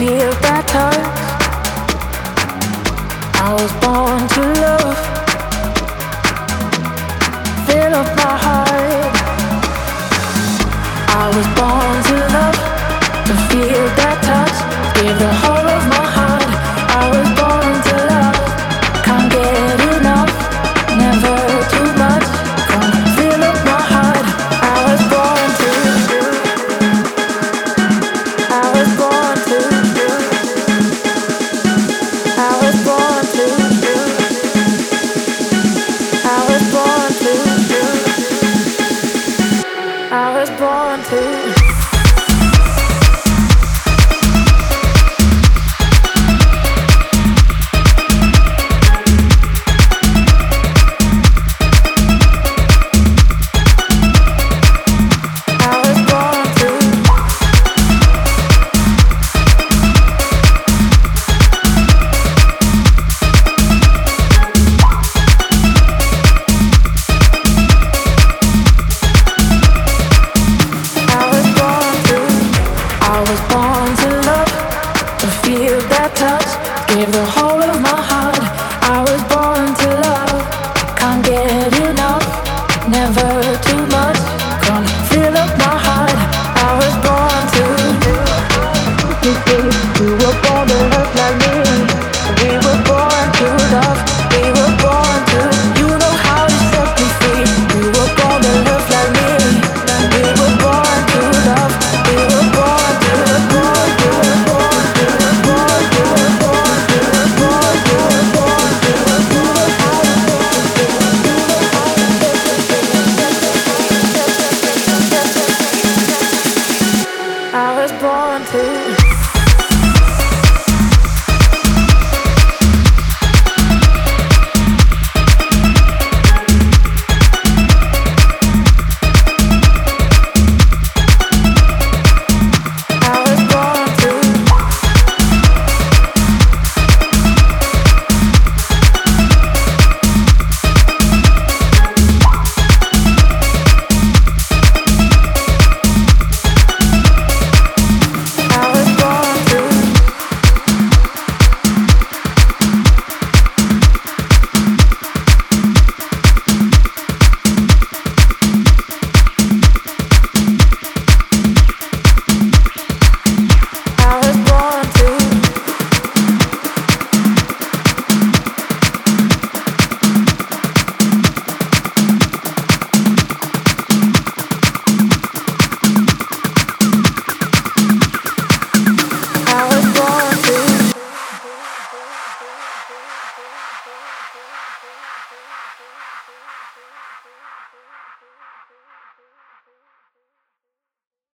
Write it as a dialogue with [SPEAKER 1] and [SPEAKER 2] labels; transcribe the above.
[SPEAKER 1] feel that touch. I was born to love, fill up my heart. I was born to love, to feel that touch, give the heart. too. Peace.